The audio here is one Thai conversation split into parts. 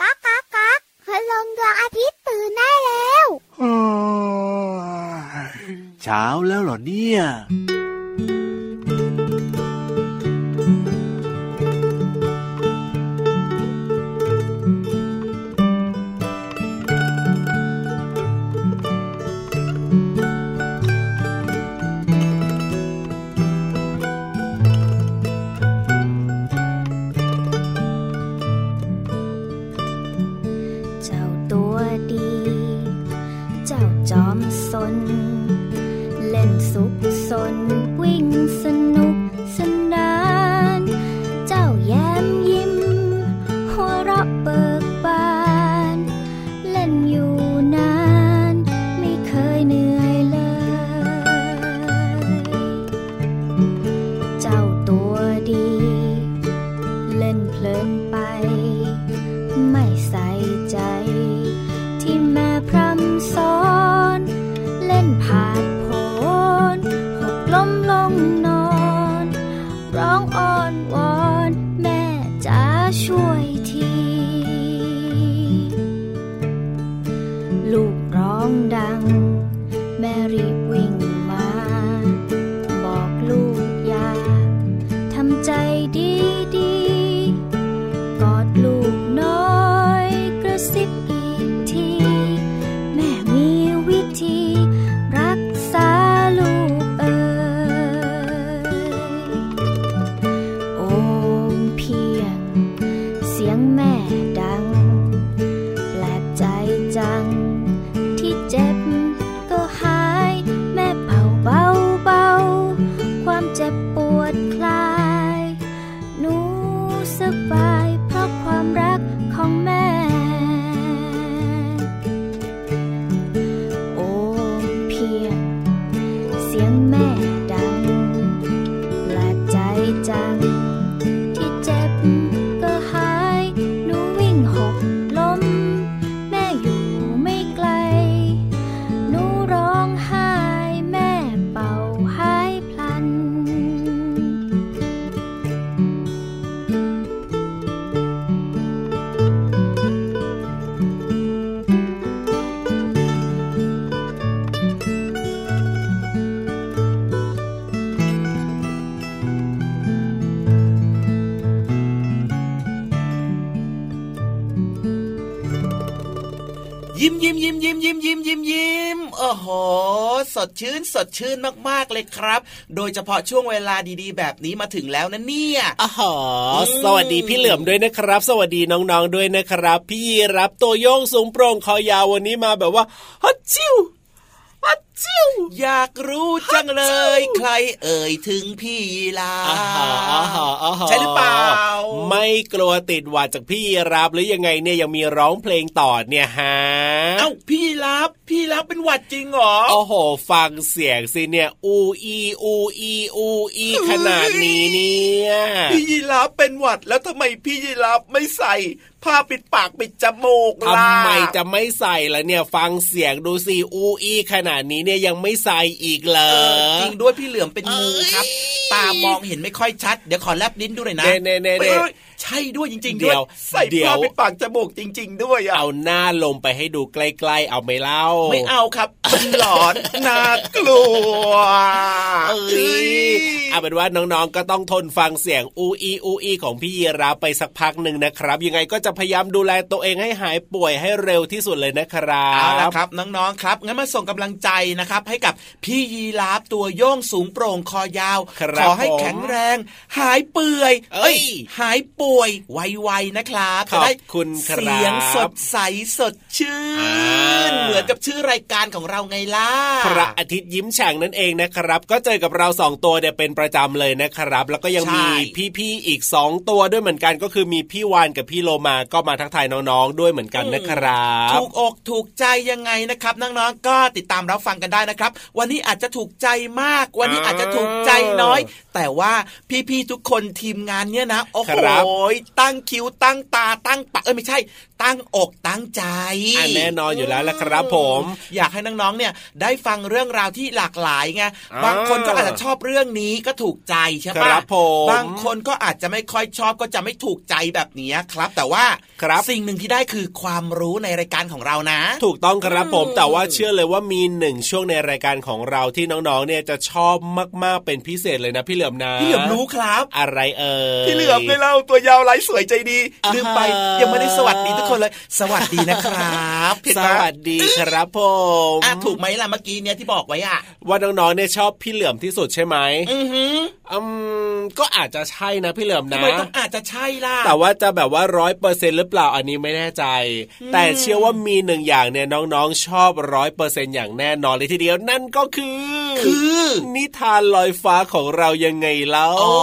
ก๊ากก๊ากก๊ากพลังดวงอาทิตย์ตื่นได้แล้วเช้าแล้วเหรอเนี่ย ดชื่นสดชื่นมากๆเลยครับ โดยเฉพาะช่วงเวลาดีๆ แบบนี้มาถึงแล้วนะเนี่ยอ๋อสวัสดีพี่เหลือมด้วยนะครับ สวัสดีน้องๆด้วยนะครับ พี่รับตัวโยงสูงโปร่งคอยาววันนี้มาแบบว่าฮัตชิวฮัต ชิวอยากรู้จังเลย ใครเอ่ยถึงพี่ลาใช่หรือเปล่า ไม่กลัวติดหวัดจากพี่รับหรือยังไงเนี่ยยังมีร้องเพลงต่อเนี่ยฮะเอ้าพี่รับพี่รับเป็นหวัดจริงเหรอโอ้โห ฟังเสียงสิเนี่ยอูอีอูอีอูอีขนาดนี้เนี่ยพี่ยีรับเป็นหวัดแล้วทำไมพี่ยีรับไม่ใส่ผ้าปิดปากปิดจมูกล่ะทำไมจะไม่ใส่ล่ะเนี่ย ฟังเสียงดูสิอูอีขนาดนี้เนี่ยยังไม่ใส่อีกเลยจริงด้วยพี่เหลือมเป็นงูครับตามองเห็นไม่ค่อยชัด เดี๋ยวขอแลบลิ้นดูหน่อยนะเน่เน่เน่ใช่ด้วยจริงๆด้วยใส่ผ้าปิดปากจมูกจริง ๆ ด้วยเอาหน้าลงไปให้ดูใกล้ๆเอาไม่เล่า ไม่เอาครับมันหลอนน่ากลัวเอ้ยเอาเป็นว่าน้องๆก็ต้องทนฟังเสียงอูอีอูอีของพี่ยีราไปสักพักหนึ่งนะครับ ยังไงก็จะพยายามดูแลตัวเองให้หายป่วยให้เร็วที่สุดเลยนะครับเอาละครับน้องๆครับงั้นมาส่งกำลังใจนะครับให้กับพี่ยีราฟตัวโยงสูงโปร่งคอยาว ขอให้แข็งแรง หายเปื่อย เอ้ย หายป่วยไวๆนะครับจะได้คุณเสียงสดใสสดชื่น เหมือนกับชื่อรายการของเราไงล่ะพระอาทิตย์ยิ้มแฉ่งนั่นเองนะครับ ก็เจอกับเราสองตัวเนี่ยเป็นประจำเลยนะครับ แล้วก็ยังมีพี่ๆอีกสองตัวด้วยเหมือนกันก็คือมีพี่วานกับพี่โลมาก็มาทักทายน้องๆ ด้วยเหมือนกันนะครับถูกอกถูกใจยังไงนะครับน้องๆก็ติดตามรับฟังกันได้นะครับ วันนี้อาจจะถูกใจมาก วันนี้อาจจะถูกใจน้อย แต่ว่าพี่ๆทุกคนทีมงานเนี่ยนะโอ้โหตั้งคิ้วตั้งตาตั้งปากเอ้ยไม่ใช่ ตั้งอกตั้งใจอันแน่นอนอยู่แล้วละครับผม อยากให้น้องๆเนี่ยได้ฟังเรื่องราวที่หลากหลายไงบางคนก็อาจจะชอบเรื่องนี้ก็ถูกใจใช่ปะครับผมบางคนก็อาจจะไม่ค่อยชอบก็จะไม่ถูกใจแบบนี้ครับ แต่ว่าครับสิ่งหนึ่งที่ได้คือความรู้ในรายการของเรานะ ถูกต้องครับผมแต่ว่าเชื่อเลยว่ามีหนึ่งช่วงในรายการของเราที่น้องๆเนี่ยจะชอบมากๆเป็นพิเศษเลยนะพี่เหลือมนะพี่เหลือมรู้ครับ อะไรเอ่ยพี่เหลือมไม่เล่าตัวยาวไร้สวยใจดีลืมไปยังไม่ได้สวัสดีทุกคนเลย สวัสดีนะครับสวัสดีครับผมถูกไหมล่ะเมื่อกี้เนี่ยที่บอกไว้อะว่าน้องๆเนี่ยชอบพี่เหลือมที่สุดใช่ไหมอือหืออืมก็อาจจะใช่นะพี่เหลือมนะทำไมต้องอาจจะใช่ล่ะแต่ว่าจะแบบว่าร้อยเปอร์เซ็นหรือเปล่าอันนี้ไม่แน่ใจ แต่เชื่อว่ามีหนึ่งอย่างเนี่ยน้องๆชอบร้อยเปอร์เซ็นอย่างแน่นอนเลยทีเดียวนั่นก็คือ คือ นิทานลอยฟ้าของเรายังไงเล่าอ๋อ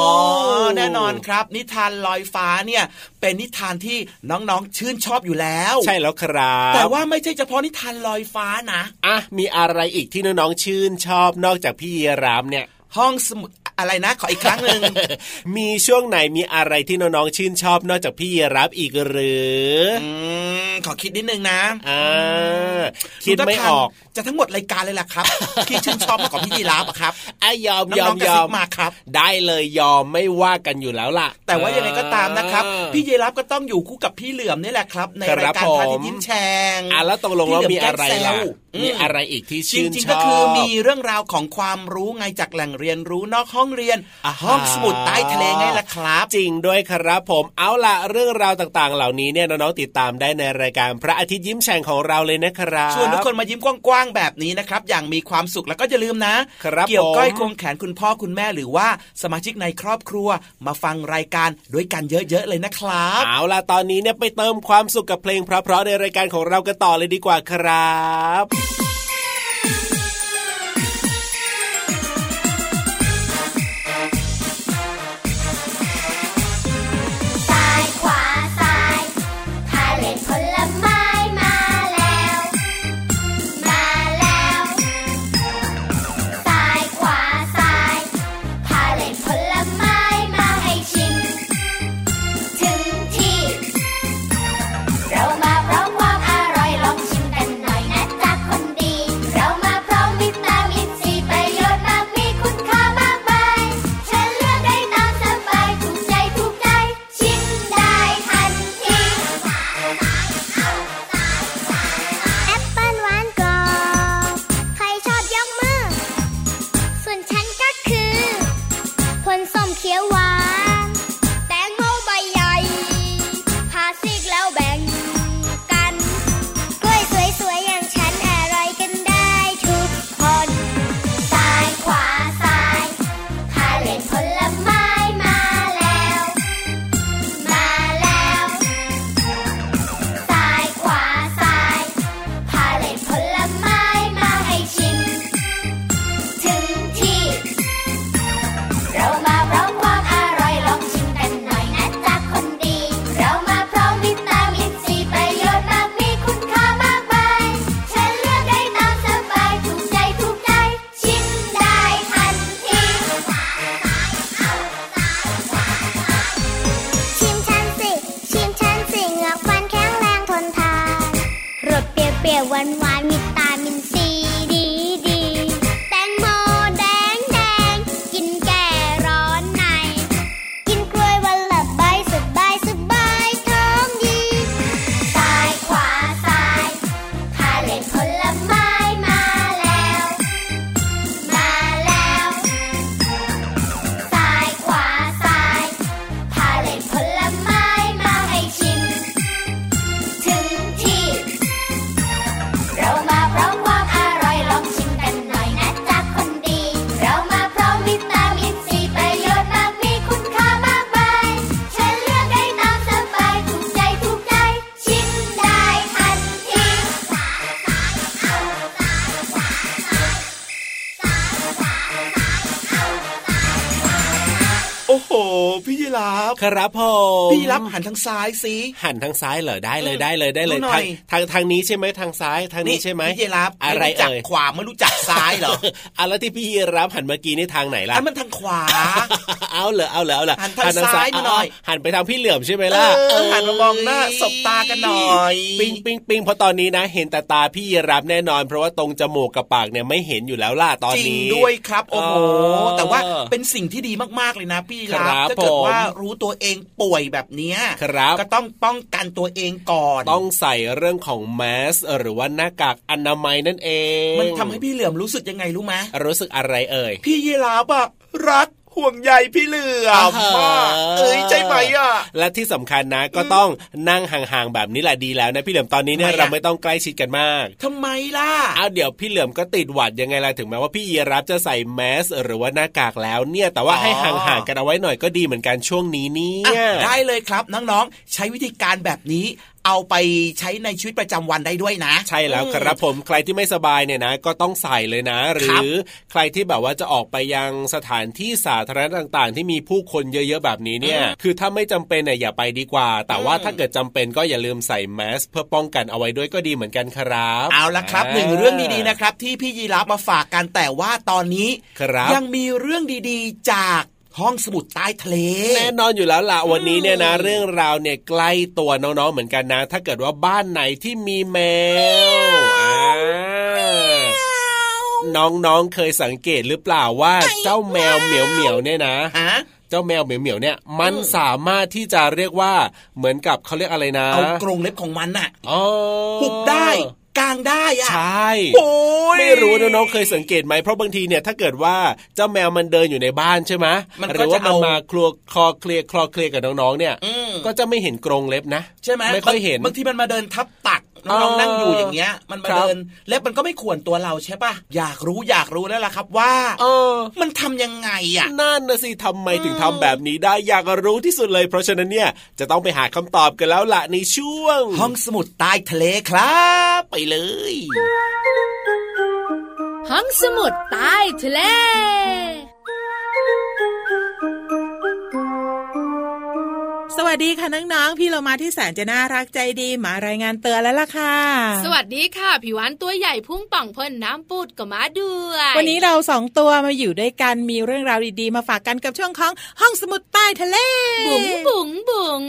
แน่นอนครับ นิทานลอยฟ้าเนี่ยเป็นนิทานที่น้องๆชื่นชอบอยู่แล้ว ใช่แล้วครับ แต่ว่าไม่ใช่เฉพาะนิทานลอยฟ้านะอะมีอะไรอีกที่น้องๆชื่นชอบนอกจากพี่รามเนี่ยห้องสมุด อะไรนะขออีกครั้งหนึ่งมีช่วงไหนมีอะไรที่น้องๆชื่นชอบนอกจากพี่รับอีกหรือขอคิดนิดนึงนะอ่าคิดไม่ออกจะทั้งหมดรายการเลยล่ะครับที่ชื่นชอบมากกว่าพี่ยีรับครับไอ้ยอมยอมยอมมาครับ ได้เลยยอมไม่ว่ากันอยู่แล้วล่ะ แต่ว่ายังไงก็ตามนะครับ พี่ยีรับก็ต้องอยู่คู่กับพี่เหลือมนี่แหละครับ ในรายการพาทิตยิ้มแฉ่งอะแล้วตกลงแล้วมีอะไรล่ะมีอะไรอีกที่ชื่นชอบจริงๆก็คือมีเรื่องราวของความรู้ไงจากแหล่งเรียนรู้นอกห้องเรียนห้องสมุดใต้ทะเลไงล่ะครับ จริงด้วยครับผมเอาล่ะเรื่องราวต่างๆ เหล่านี้เนี่ยน้องๆติดตามได้ในรายการพระอาทิตย์ยิ้มแฉ่งของเราเลยนะครับชวนทุกคนมายิ้มกว้างๆแบบนี้นะครับ อย่างมีความสุขแล้วก็อย่าลืมนะเกี่ยวก้อยควงแขนคุณพ่อคุณแม่หรือว่าสมาชิกในครอบครัวมาฟังรายการด้วยกันเยอะๆเลยนะครับเอาล่ะตอนนี้เนี่ยไปเติมความสุขกับเพลงเพราะๆในรายการของเรากันต่อเลยดีกว่าครับ บครับผมพี่รับหันทางซ้ายสิหันทางซ้ายเหรอได้เลยได้เลยได้เลยดูหน่ทาองยทางทางนี้ใช่ไหมทางซ้ายทางนี้ใช่ไหมพี่ยีรับอะไรม่จักเอ่ยขวาไม่รู้จักซ้ายเหรออะแล้วที่พี่ยีรับหันเมื่อกี้นี่ทางไหนล่ะอันมันทางขวา เอาเหรอเอาเหรอเอาเหรอหันทางซ้ายมาหน่อยเหันไปทางพี่เหลื่อมใช่ไหมล่ะเออหันมามองหน้าสบตากันหน่อย ปิ้งปิ้งปิ้งเพราะตอนนี้นะ เห็นแต่ตาพี่ยีรับแน่นอน เพราะว่าตรงจมูกกับปากเนี่ยไม่เห็นอยู่แล้วล่ะตอนจริงนี้ด้วยครับโอ้โหเออแต่ว่าเป็นสิ่งที่ดีมากๆเลยนะพี่ครัรับบถ้าเกิดผมว่ารู้ตัวเองป่วยแบบเนี้ยครับก็ต้องป้องกันตัวเองก่อน ต้องใส่เรื่องของแมสหรือว่าหน้ากากอนามัยนั่นเอง มันทำให้พี่เหลื่อมรู้สึกยังไงรู้ไหมรู้สึกอะไรเอ่ย พี่ยีราฟอะรัก ห่วงใยพี่เหลื่อมอ่าฮะมากเอ้ยใช่ไหมอะ และที่สำคัญนะก็ต้องนั่งห่างๆแบบนี้แหละดีแล้วนะพี่เหลือมตอนนี้เนี่ยทำไมอะเราไม่ต้องใกล้ชิดกันมากทำไมล่ะเอาเดี๋ยวพี่เหลือมก็ติดหวัดยังไงล่ะถึงแม้ว่าพี่ยีรับจะใส่แมสหรือว่าหน้ากากแล้วเนี่ย แต่ว่าอ๋อให้ห่างๆกันเอาไว้หน่อยก็ดีเหมือนกันช่วงนี้เนี่อะยได้เลยครับน้องๆใช้วิธีการแบบนี้ เอาไปใช้ในชีวิตประจำวันได้ด้วยนะ ใช่แล้วครับผมใครที่ไม่สบายเนี่ยนะ ก็ต้องใส่เลยนะ หรือใครที่แบบว่าจะออกไปยังสถานที่สาธารณะต่าง ๆ ที่มีผู้คนเยอะๆแบบนี้เนี่ย คือถ้าไม่จำเป็นเนี่ยอย่าไปดีกว่า แต่ว่าถ้าเกิดจำเป็นก็อย่าลืมใส่แมสเพื่อป้องกันเอาไว้ด้วยก็ดีเหมือนกันครับ เอาละครับหนึ่งเรื่องดีๆนะครับ ที่พี่ยีรับมาฝากกันแต่ว่าตอนนี้ครับยังมีเรื่องดีๆ จาก ห้องสมุดใต้ทะเล แน่นอนอยู่แล้วล่ะวันนี้เนี่ยนะ เรื่องราวเนี่ยใกล้ตัวน้องๆเหมือนกันนะ ถ้าเกิดว่าบ้านไหนที่มีแมวอ่าน้องๆเคยสังเกตหรือเปล่าว่าเจ้าแมวเหมียวเหมียวๆเนี่ยนะฮะเจ้าแมวเหมียวเหมียวๆเนี่ยมันสามารถที่จะเรียกว่าเหมือนกับเขาเรียกอะไรนะ เอากรงเล็บของมันน่ะอ๋อหุบได้ กางได้อะใช่โอ้ยไม่รู้นะน้องๆเคยสังเกตไหมเพราะบางทีเนี่ยถ้าเกิดว่าเจ้าแมวมันเดินอยู่ในบ้านใช่ไหมมันหก็รือว่าจะมันเอามาคลัวคลอเคลียร์คลอเคลียร์กับน้องๆเนี่ยอืมก็จะไม่เห็นกรงเล็บนะใช่ไหมไม่ค่อยเห็นบางทีมันมาเดินทับตัก น้องเออๆนั่งอยู่อย่างเงี้ย มันมาครับเดินเล็บมันก็ไม่ข่วนตัวเราใช่ปะอยากรู้อยากรู้แล้วล่ะครับว่า เออ มันทำยังไงอะนั่นนะสิทำไมถึงทำแบบนี้ได้อยากรู้ที่สุดเลย เพราะฉะนั้นเนี่ยจะต้องไปหาคำตอบกันแล้วล่ะในช่วง ห้องสมุดใต้ทะเลครับ ไปเลย ห้องสมุดใต้ทะเล วัสดีค่ะน้องๆ พี่เรามาที่แสนจะน่ารักใจดีมารายงานเตือนแล้วล่ะค่ะ สวัสดีค่ะผิววันตัวใหญ่พุ่งป่องพ่นน้ำปูดก็มาด้วย วันนี้เราสองตัวมาอยู่ด้วยกันมีเรื่องราวดีๆ มาฝากกันกับช่วงของห้องสมุดใต้ทะเล บุ๋งบุ๋งบุ๋ง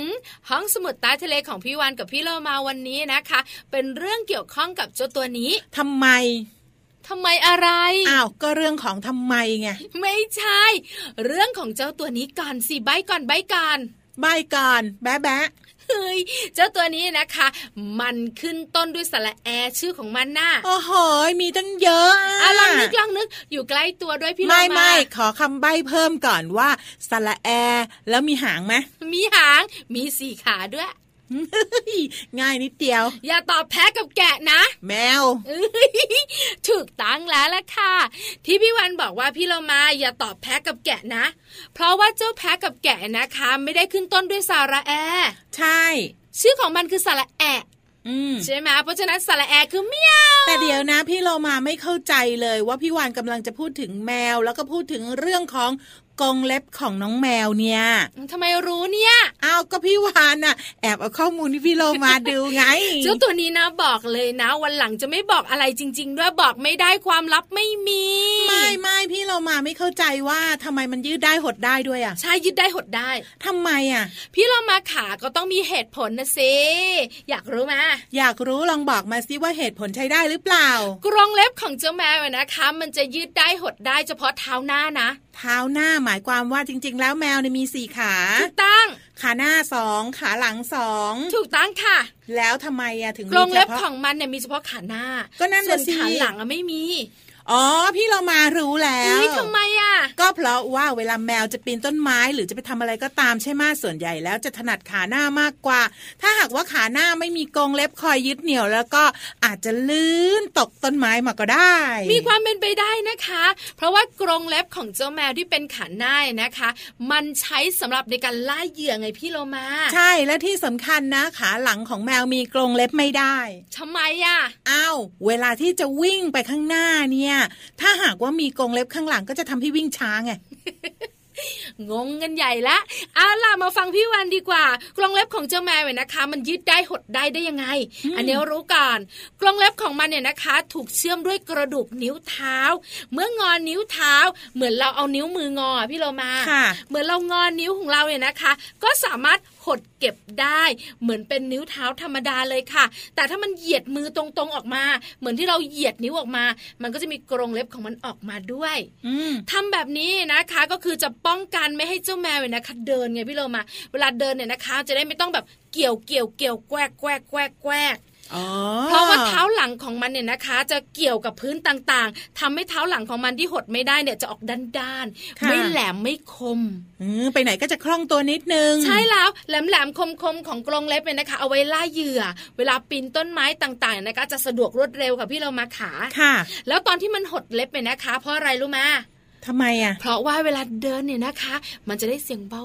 ห้องสมุดใต้ทะเลของพี่วันกับพี่เรามาวันนี้นะคะ เป็นเรื่องเกี่ยวข้องกับเจ้าตัวนี้ทำไมทำไมอะไร อ้าว ก็เรื่องของทำไมไง ไม่ใช่ เรื่องของเจ้าตัวนี้ก่อนสิใบก่อนใบก่อน ใบก่อนแบ๊ะแบ๊ะเฮ้ยเจ้าตัวนี้นะคะ มันขึ้นต้นด้วยสระแอชื่อของมันน่ะโอ้โหมีตั้งเยอะอะลองนึกลองนึกอยู่ใกล้ตัวด้วยพี่เราไม่มาไม่ขอคำใบเพิ่มก่อนว่าสระแอแล้วมีหางไหมมีหางมีสี่ขาด้วยเฮ้ย ง่ายนิดเดียว อย่าตอบแพ้กับแกะนะ แมวเอ้ยถูกตั้งแล้วล่ะค่ะ ที่พี่วันบอกว่าพี่เรามาอย่าตอบแพ้กับแกะนะ เพราะว่าเจ้าแพ้กับแกะนะคะ ไม่ได้ขึ้นต้นด้วยสาระแอ ใช่ ชื่อของมันคือสระแอะอืมใช่ไหมเพราะฉะนั้นสระแอคือเมียวแต่เดี๋ยวนะ พี่โลมาไม่เข้าใจเลยว่าพี่วานกำลังจะพูดถึงแมว แล้วก็พูดถึงเรื่องของ กรงเล็บของน้องแมวเนี่ยทำไมรู้เนี่ยอ้าวก็พี่วานน่ะ แอบเอาข้อมูลที่พี่โลมาดูไงเจ้าตัวนี้นะบอกเลยนะ วันหลังจะไม่บอกอะไรจริง ๆ ด้วยบอกไม่ได้ความลับไม่มี ไม่ไม่พี่โลมาไม่เข้าใจว่าทำไมมันยืดได้หดได้ด้วยอะใช่ยึดได้หดได้ทำไมอะ พี่เรามาขาก็ต้องมีเหตุผลนะสิอยากรู้ไหมอยากรู้ลองบอกมาสิว่าเหตุผลใช้ได้หรือเปล่า กรงเล็บของเจ้าแมวอะนะคะ มันจะยืดได้หดได้เฉพาะเท้าหน้านะเท้าหน้าหมายความว่าจริง ๆ แล้วแมวเนี่ยมีสี่ขาถูกต้องขาหน้าสองขาหลังสองถูกต้องค่ะ แล้วทำไมอะถึงกรงเล็บมีฉพาะของมันเนี่ยมีเฉพาะขาหน้า ก็นั่นส่วน่ะนสิขาหลังอะไม่มีอ๋อ พี่เรามารู้แล้วอุ้ยทำไมอะ ก็เพราะว่าเวลาแมวจะปีนต้นไม้หรือจะไปทำอะไรก็ตามใช่ไหมส่วนใหญ่แล้วจะถนัดขาหน้ามากกว่า ถ้าหากว่าขาหน้าไม่มีกรงเล็บคอยยึดเหนี่ยว แล้วก็อาจจะลื่นตกต้นไม้มาก็ได้ มีความเป็นไปได้นะคะ เพราะว่ากรงเล็บของเจ้าแมวที่เป็นขาหน้านะคะ มันใช้สำหรับในการล่าเหยื่อไงพี่โลมา ใช่และที่สำคัญนะขาหลังของแมวมีกรงเล็บไม่ได้ทำไมอะอ้าวเวลาที่จะวิ่งไปข้างหน้าเนี่ย ถ้าหากว่ามีกรงเล็บข้างหลังก็จะทำให้วิ่งช้าไงงงกันใหญ่ละเอาล่ะมาฟังพี่วันดีกว่ากรงเล็บของเจ้าแมวเนี่ยนะคะ มันยืดได้หดได้ได้ยังไง อันนี้รู้ก่อนกรงเล็บของมันเนี่ยนะคะ ถูกเชื่อมด้วยกระดูกนิ้วเท้า เมื่องอนนิ้วเท้า เหมือนเราเอานิ้วมืองอพี่โลมาค่ะเหมือนเรางอนนิ้วของเราเนี่ยนะคะ ก็สามารถหดเก็บได้ เหมือนเป็นนิ้วเท้าธรรมดาเลยค่ะ แต่ถ้ามันเหยียดมือตรงๆออกมา เหมือนที่เราเหยียดนิ้วออกมา มันก็จะมีกรงเล็บของมันออกมาด้วยอืมทำแบบนี้นะคะก็คือจะป้องกันไม่ให้เจ้าแมวเนี่ยนะคะเดินไงพี่โลมา เวลาเดินเนี่ยนะคะ จะได้ไม่ต้องแบบเกี่ยวเกี่ยวเกี่ยวแกวกแกวกแกวกแกวกอ๋อ เพราะว่าเท้าหลังของมันเนี่ยนะคะ จะเกี่ยวกับพื้นต่างๆทำให้เท้าหลังของมันที่หดไม่ได้เนี่ยจะออกด้านๆไม่แหลมไม่คมอืมไปไหนก็จะคล่องตัวนิดนึง ใช่แล้วแหลมแหลมๆคมคมๆของกรงเล็บเนี่ยนะคะ เอาไว้ล่าเหยื่อ เวลาปีนต้นไม้ต่างๆนะคะ จะสะดวกรวดเร็วกับพี่เรามาขาค่ะ แล้วตอนที่มันหดเล็บเนี่ยนะคะ เพราะอะไรรู้ไหม ทำไมอะ เพราะว่าเวลาเดินเนี่ยนะคะ มันจะได้เสียงเบา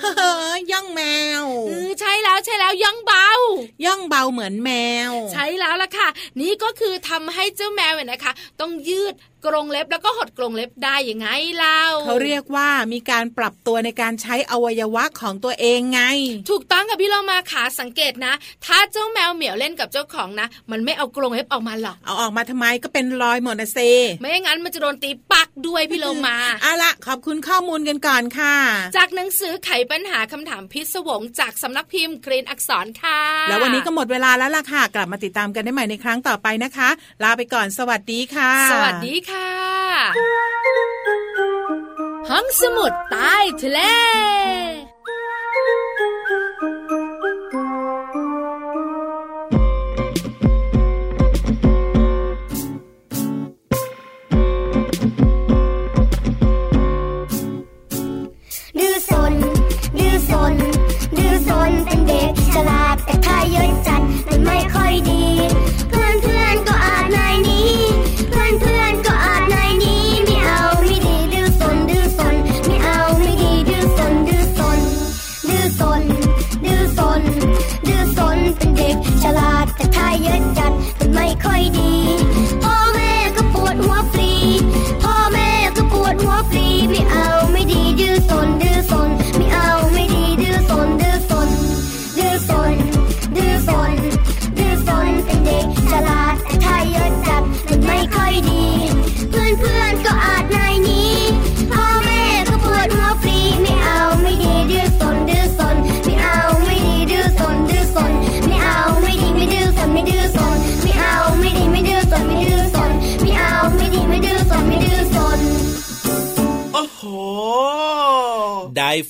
เฮ้ยย่องแมวๆเออใช่แล้วใช่แล้วย่องเบา ย่องเบาเหมือนแมว ใช่แล้วล่ะค่ะ นี่ก็คือทำให้เจ้าแมวเนี่ยนะคะ ต้องยืดกรงเล็บแล้วก็หดกรงเล็บได้ยังไงเล่าเขาเรียกว่ามีการปรับตัวในการใช้อวัยวะของตัวเองไง ถูกต้องกับพี่เรามาขาสังเกตนะ ถ้าเจ้าแมวเหมียวเล่นกับเจ้าของนะ มันไม่เอากรงเล็บออกมาหรอกเอาออกมาทำไมก็เป็นรอยหมดนะเซไม่อย่างนั้นมันจะโดนตีปักด้วยพี่โลมาเอาละขอบคุณข้อมูลกันก่อนค่ะ จากหนังสือไขปัญหาคำถามพิศวงจากสำนักพิมพ์กรีนอักษรค่ะ แล้ววันนี้ก็หมดเวลาแล้วล่ะค่ะ กลับมาติดตามกันได้ใหม่ในครั้งต่อไปนะคะ ลาไปก่อนสวัสดีค่ะ สวัสดีค่ะ ห้องสมุดใต้ทะเล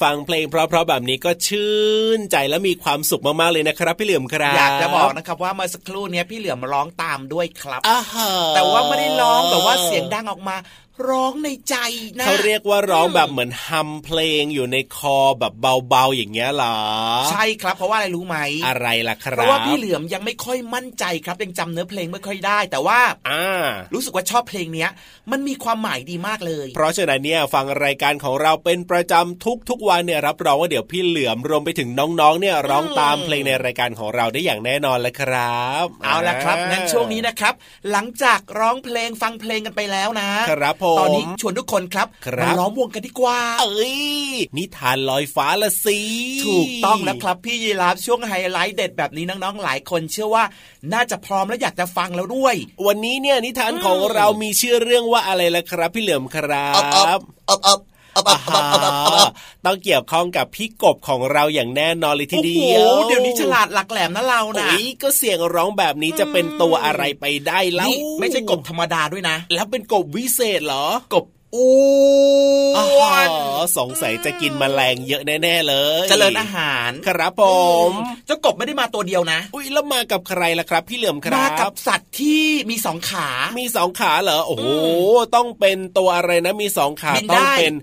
ฟังเพลงเพราะๆแบบนี้ก็ชื่นใจและมีความสุขมากๆเลยนะครับ พี่เหลือมครับอยากจะบอกนะครับว่าเมื่อสักครู่เนี้ยพี่เหลือมร้องตามด้วยครับอ่าฮะแต่ว่าไม่ได้ร้องแบบว่าเสียงดังออกมา ร้องในใจนะเขาเรียกว่าร้องแบบเหมือนฮัมเพลงอยู่ในคอแบบเบาๆอย่างเงี้ยเหรอ ใช่ครับเพราะว่าอะไรรู้ไหมอะไรล่ะคเพรับราะว่าพี่เหลือมยังไม่ค่อยมั่นใจครับยังจำเนื้อเพลงไม่ค่อยได้ แต่ว่าอ่ารู้สึกว่าชอบเพลงเนี้ย มันมีความหมายดีมากเลย เพราะฉะนั้นเนี่ยฟังรายการของเราเป็นประจำทุกๆวันเนี่ยรับรองว่าเดี๋ยวพี่เหลือมรวมไปถึงน้องๆเนี่ยร้องตามเพลงในรายการของเราได้อย่างแน่นอนเลยครับ เอาละครับงั้นช่วงนี้นะครับ หลังจากร้องเพลงฟังเพลงกันไปแล้วนะครับผมตอนนี้ชวนทุกคนครับครับมาล้อมวงกันดีกว่า เอ้ยนิทานลอยฟ้าละสิถูกต้องแล้วครับพี่ยีราฟช่วงไฮไลท์เด็ดแบบนี้น้องๆหลายคนเชื่อว่าน่าจะพร้อมและอยากจะฟังแล้วด้วย วันนี้เนี่ยนิทานของเรามีชื่อเรื่องว่าอะไรล่ะครับ พี่เหลือมครับอบอบอบอบ อบอบอบอบอบต้องเกี่ยวข้องกับพี่กบของเราอย่างแน่นอนเลยทีเดียวโอ้โหเดี๋ยวนี้ฉลาดหลักแหลมนะเรานะโอ้ยก็เสียงร้องแบบนี้จะเป็นตัวอะไรไปได้แล้วนี่ไม่ใช่กบธรรมดาด้วยนะ แล้วเป็นกบวิเศษเหรอ กบ อ้อ๋วอนสงสัยจะกินแมลงเยอะแน่ๆเลยเจริญอาหารครับผมเจ้ากบไม่ได้มาตัวเดียวนะ อุ้ยแล้วมากับใครล่ะครับ พี่เหลือมครัมาบกับสัตว์ที่มีสองขา มีสองขาเหรอโอ้โหต้องเป็นตัวอะไรนะมีสองขาบินได้ต้องเป็น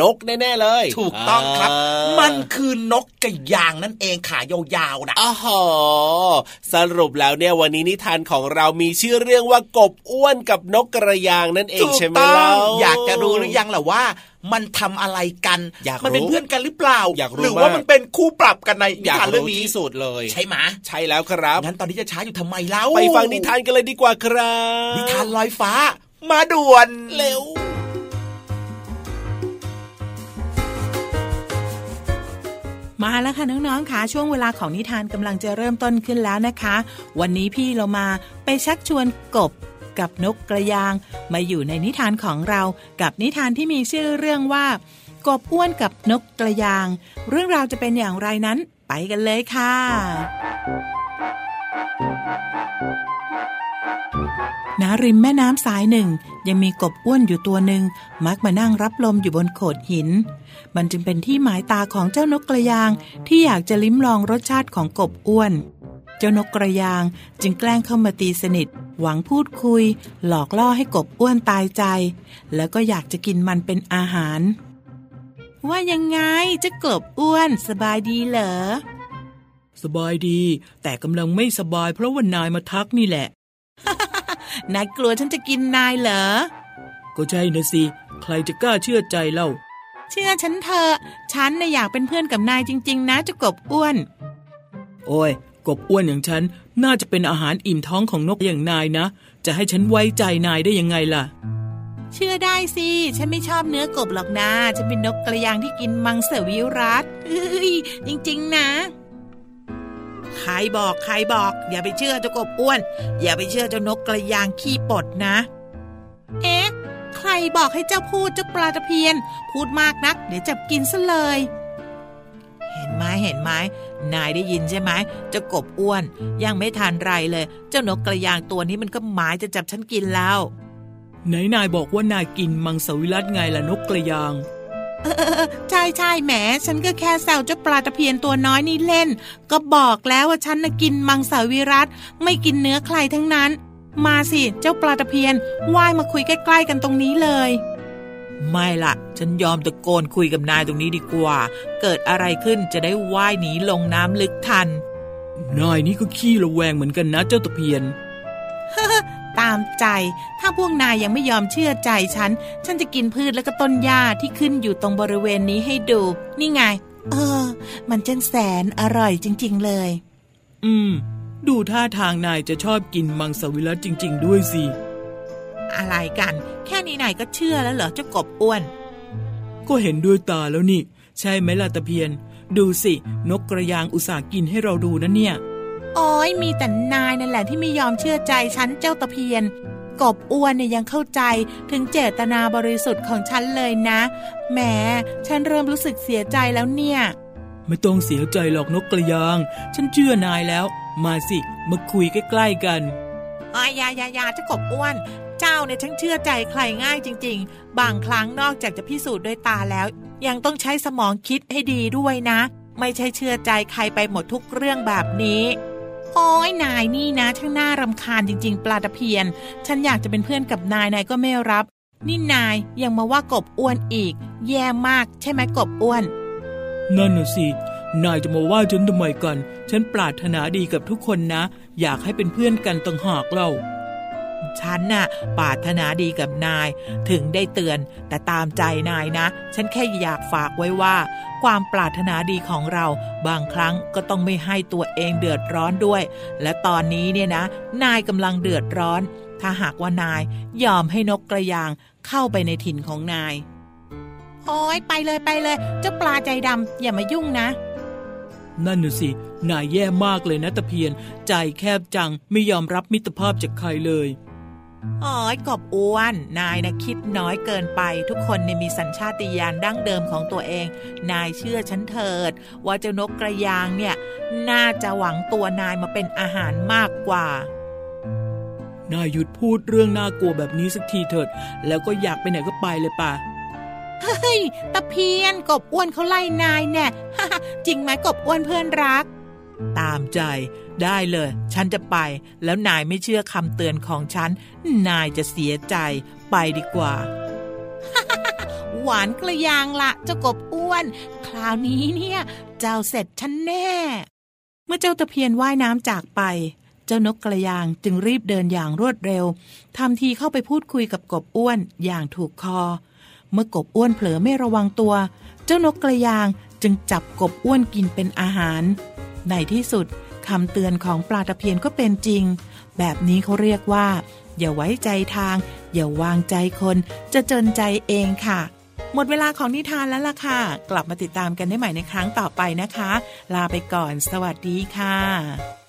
นกแน่ๆเลย ถูกต้องครับอ่ามันคือนกกระยางนั่นเองขายาวๆนะอ๋อหอสรุปแล้วเนี่ยวันนี้นิทานของเรามีชื่อเรื่องว่ากบอ้วนกับนกกระยางนั่นเองถูกใช่ไหมต้อเล่างอยากจะรู้หรือยังล่ะว่า มันทำอะไรกันอยากรู้มัเป็นเพื่อนกันหรือเปล่าอยากรู้หรือว่ามากมันเป็นคู่ปรับกันในนิอยากทานเรื่องรู้นี้ที่สุดเลย ใช่ไหมใช่แล้วครับงั้นตอนนี้จะช้าอยู่ทำไมเล่าไปฟังนิทานกันเลยดีกว่าครับนิทานลอยฟ้า มาด่วนเร็วมาแล้วค่ะน้องๆค่ะช่วงเวลาของนิทานกำลังจะเริ่มต้นขึ้นแล้วนะคะ วันนี้พี่เรามาไปชักชวนกบ กับนกกระยาง มาอยู่ในนิทานของเรากับนิทานที่มีชื่อเรื่องว่า กบอ้วนกับนกกระยาง เรื่องราวจะเป็นอย่างไรนั้นไปกันเลยค่ะ ณ ริมแม่น้ำสายหนึ่ง ยังมีกบอ้วนอยู่ตัวหนึ่ง มักมานั่งรับลมอยู่บนโขดหิน มันจึงเป็นที่หมายตาของเจ้านกกระยางที่อยากจะลิ้มลองรสชาติของกบอ้วน เจ้านกกระยางจึงแกล้งเข้ามาตีสนิท หวังพูดคุย หลอกล่อให้กบอ้วนตายใจ แล้วก็อยากจะกินมันเป็นอาหาร ว่ายังไงจะกบอ้วนสบายดีเหรอ สบายดี แต่กำลังไม่สบายเพราะว่านายมาทักนี่แหละ นายกลัวฉันจะกินนายเหรอ ก็ใช่นะสิ ใครจะกล้าเชื่อใจเล่า เชื่อฉันเถอะ ฉันน่ะอยากเป็นเพื่อนกับนายจริง ๆ นะจะกบอ้วน โอ้ย กบอ้วนอย่างฉันน่าจะเป็นอาหารอิ่มท้องของนกอย่างนายนะ จะให้ฉันไว้ใจนายได้ยังไงล่ะ เชื่อได้สิ ฉันไม่ชอบเนื้อกบหรอกนะฉันเป็นนกกระยางที่กินมังสวิรัตเฮ้ยจริงๆนะใครบอกใครบอก อย่าไปเชื่อเจ้ากบอ้วน อย่าไปเชื่อเจ้านกกระยางขี้ปดนะ เอ๊ะใครบอกให้เจ้าพูดเจ้าปลาตะเพียน พูดมากนัก เดี๋ยวจับกินซะเลย เห็นไหมเห็นไหม นายได้ยินใช่ไหมเจ้ากบอ้วน ยังไม่ทานไรเลย เจ้านกกระยางตัวนี้มันก็หมายจะจับฉันกินแล้วไหนนายบอกว่านายกินมังสวิรัตไงล่ะนกกระยางเออเออเออใช่ใช่แหมฉันก็แค่แซวเจ้าปลาตะเพียนตัวน้อยนี่เล่น ก็บอกแล้วว่าฉันน่ะกินมังสวิรัตไม่กินเนื้อใครทั้งนั้น มาสิเจ้าปลาตะเพียนว่ายมาคุยใกล้ๆกันตรงนี้เลย ไม่ละฉันยอมตะโกนคุยกับนายตรงนี้ดีกว่า เกิดอะไรขึ้นจะได้ว่ายหนีลงน้ำลึกทัน นายนี่ก็ขี้ระแวงเหมือนกันนะเจ้าตะเพียนตามใจ ถ้าพวกนายยังไม่ยอมเชื่อใจฉัน ฉันจะกินพืชและก็ต้นหญ้าที่ขึ้นอยู่ตรงบริเวณนี้ให้ดู นี่ไง เออ มันจังแสนอร่อยจริง ๆเลย อืม ดูท่าทางนายจะชอบกินมังสวิรัตจริง ๆ ด้วยสิ อะไรกัน แค่นี้นายก็เชื่อแล้วเหรอเจ้ากบอ้วน ก็เห็นด้วยตาแล้วนี่ ใช่ไหมล่ะตะเพียน ดูสิ นกกระยางอุตส่าห์กินให้เราดูนะเนี่ย โอ้ยมีแต่นายนั่นแหละที่ไม่ยอมเชื่อใจฉันเจ้าตะเพียน กบอ้วนเนี่ยยังเข้าใจถึงเจตนาบริสุทธิ์ของฉันเลยนะแหมฉันเริ่มรู้สึกเสียใจแล้วเนี่ย ไม่ต้องเสียใจหรอกนกกระยาง ฉันเชื่อนายแล้ว มาสิมาคุยใกล้ๆกันอายายายาเจ้ากบอ้วน เจ้าเนี่ยช่างเชื่อใจใครง่ายจริง ๆ บางครั้งนอกจากจะพิสูจน์ด้วยตาแล้ว ยังต้องใช้สมองคิดให้ดีด้วยนะ ไม่ใช่เชื่อใจใครไปหมดทุกเรื่องแบบนี้โอ้ยนายนี่นะช่างน่ารำคาญจริง ๆ ปลาตะเพียน ฉันอยากจะเป็นเพื่อนกับนายนายก็ไม่รับ นี่นายยังมาว่ากบอ้วนอีก แย่มากใช่ไหมกบอ้วน นั่นน่ะสิ นายจะมาว่าฉันทำไมกัน ฉันปรารถนาดีกับทุกคนนะ อยากให้เป็นเพื่อนกันต่างหากเล่า ฉันน่ะปรารถนาดีกับนาย ถึงได้เตือนแต่ตามใจนายนะ ฉันแค่อยากฝากไว้ว่า ความปรารถนาดีของเรา บางครั้งก็ต้องไม่ให้ตัวเองเดือดร้อนด้วย และตอนนี้เนี่ยนะ นายกำลังเดือดร้อน ถ้าหากว่านายยอมให้นกกระยางเข้าไปในถิ่นของนาย โอ้ยไปเลยไปเลย เจ้าปลาใจดำอย่ามายุ่งนะนั่นน่ะสิ นายแย่มากเลยนะตะเพียน ใจแคบจังไม่ยอมรับมิตรภาพจากใครเลย อ๋อยกบอ้วน นายนะคิดน้อยเกินไป ทุกคนเนี่ยมีสัญชาติญาณดั้งเดิมของตัวเอง นายเชื่อฉันเถิด ว่าเจ้านกกระยางเนี่ย น่าจะหวังตัวนายมาเป็นอาหารมากกว่านายหยุดพูดเรื่องน่ากลัวแบบนี้สักทีเถิด แล้วก็อยากไปไหนก็ไปเลยป่ะเฮ้ยตะเพียนกบอ้วนเขาไล่นายแน่จริงไหมกบอ้วนเพื่อนรัก ตามใจ ได้เลย ฉันจะไป แล้วนายไม่เชื่อคำเตือนของฉัน นายจะเสียใจ ไปดีกว่า หวานกระยางละเจ้ากบอ้วน คราวนี้เนี่ย เจ้าเสร็จฉันแน่ เมื่อเจ้าตะเพียนว่ายน้ำจากไป เจ้านกกระยางจึงรีบเดินอย่างรวดเร็วทำทีเข้าไปพูดคุยกับกบอ้วนอย่างถูกคอ เมื่อกบอ้วนเผลอไม่ระวังตัว เจ้านกกระยางจึงจับกบอ้วนกินเป็นอาหาร ในที่สุดคำเตือนของปลาตะเพียนก็เป็นจริง แบบนี้เขาเรียกว่า อย่าไว้ใจทาง อย่าวางใจคน จะจนใจเองค่ะ หมดเวลาของนิทานแล้วล่ะค่ะ กลับมาติดตามกันได้ใหม่ในครั้งต่อไปนะคะ ลาไปก่อน สวัสดีค่ะ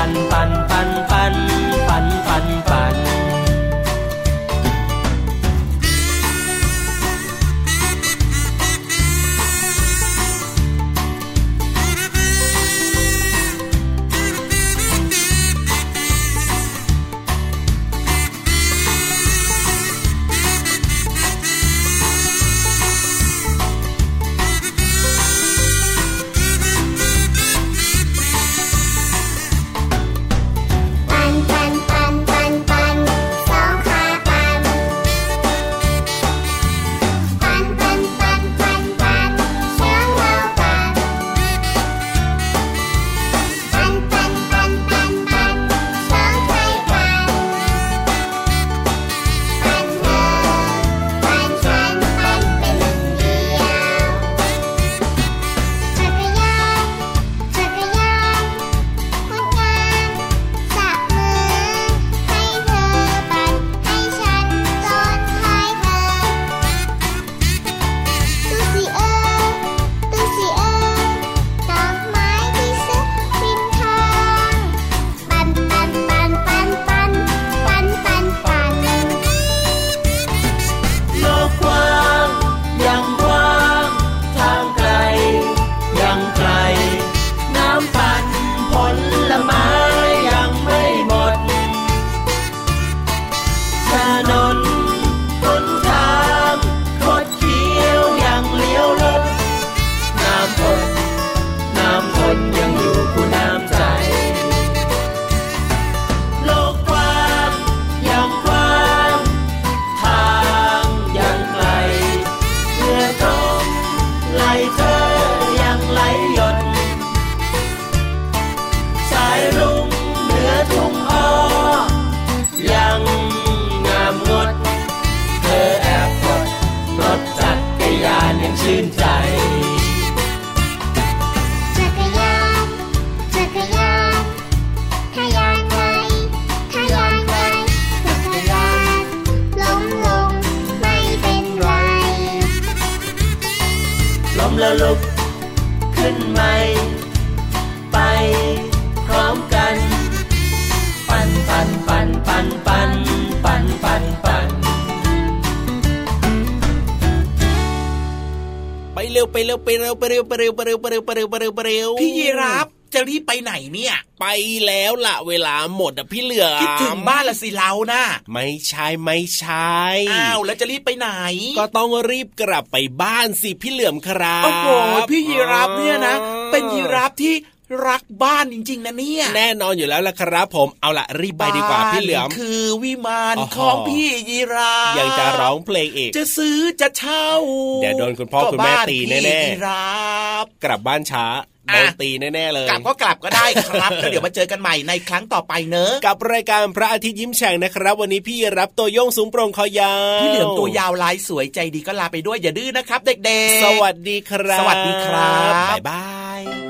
パンパ。 เร็วไปเร็วไปเร็วไปเร็วไปเร็วไปเร็วไปเร็วไปเร็วไปเร็วพี่ยีรับจะรีบไปไหนเนี่ย ไปแล้วล่ะเวลาหมดอะพี่เหลือคิดถึงบ้านละสิเรานะไม่ใช่ไม่ใช่อ้าวแล้วจะรีบไปไหน ก็ต้องรีบกลับไปบ้านสิพี่เหลือมครับโอ้โหพี่ยีรับเนี่ยนะ เป็นยีรับที่ รักบ้านจริง ๆ นะเนี่ย แน่นอนอยู่แล้วล่ะครับ ผมเอาละรีบไปดีกว่าพี่เหลือมคือวิมานของพี่ยีรายังจะร้องเพลงอีกจะซื้อจะเช่าเดี๋ยวโดนคุณพ่อคุณแม่ตีแน่ๆกลับบ้านช้าโดนตีแน่ๆเลย กลับก็กลับก็ได้ครับแล้วเดี๋ยวมาเจอกันใหม่ในครั้งต่อไปเนอะ กับรายการพระอาทิตย์ยิ้มแฉ่งนะครับ วันนี้พี่รับตัวโยงสูงโปร่งคอยาวพี่เหลือมตัวยาวลายสวยใจดีก็ลาไปด้วยอย่าดื้อนะครับ เด็กๆ สวัสดีครับ สวัสดีครับบ๊ายบาย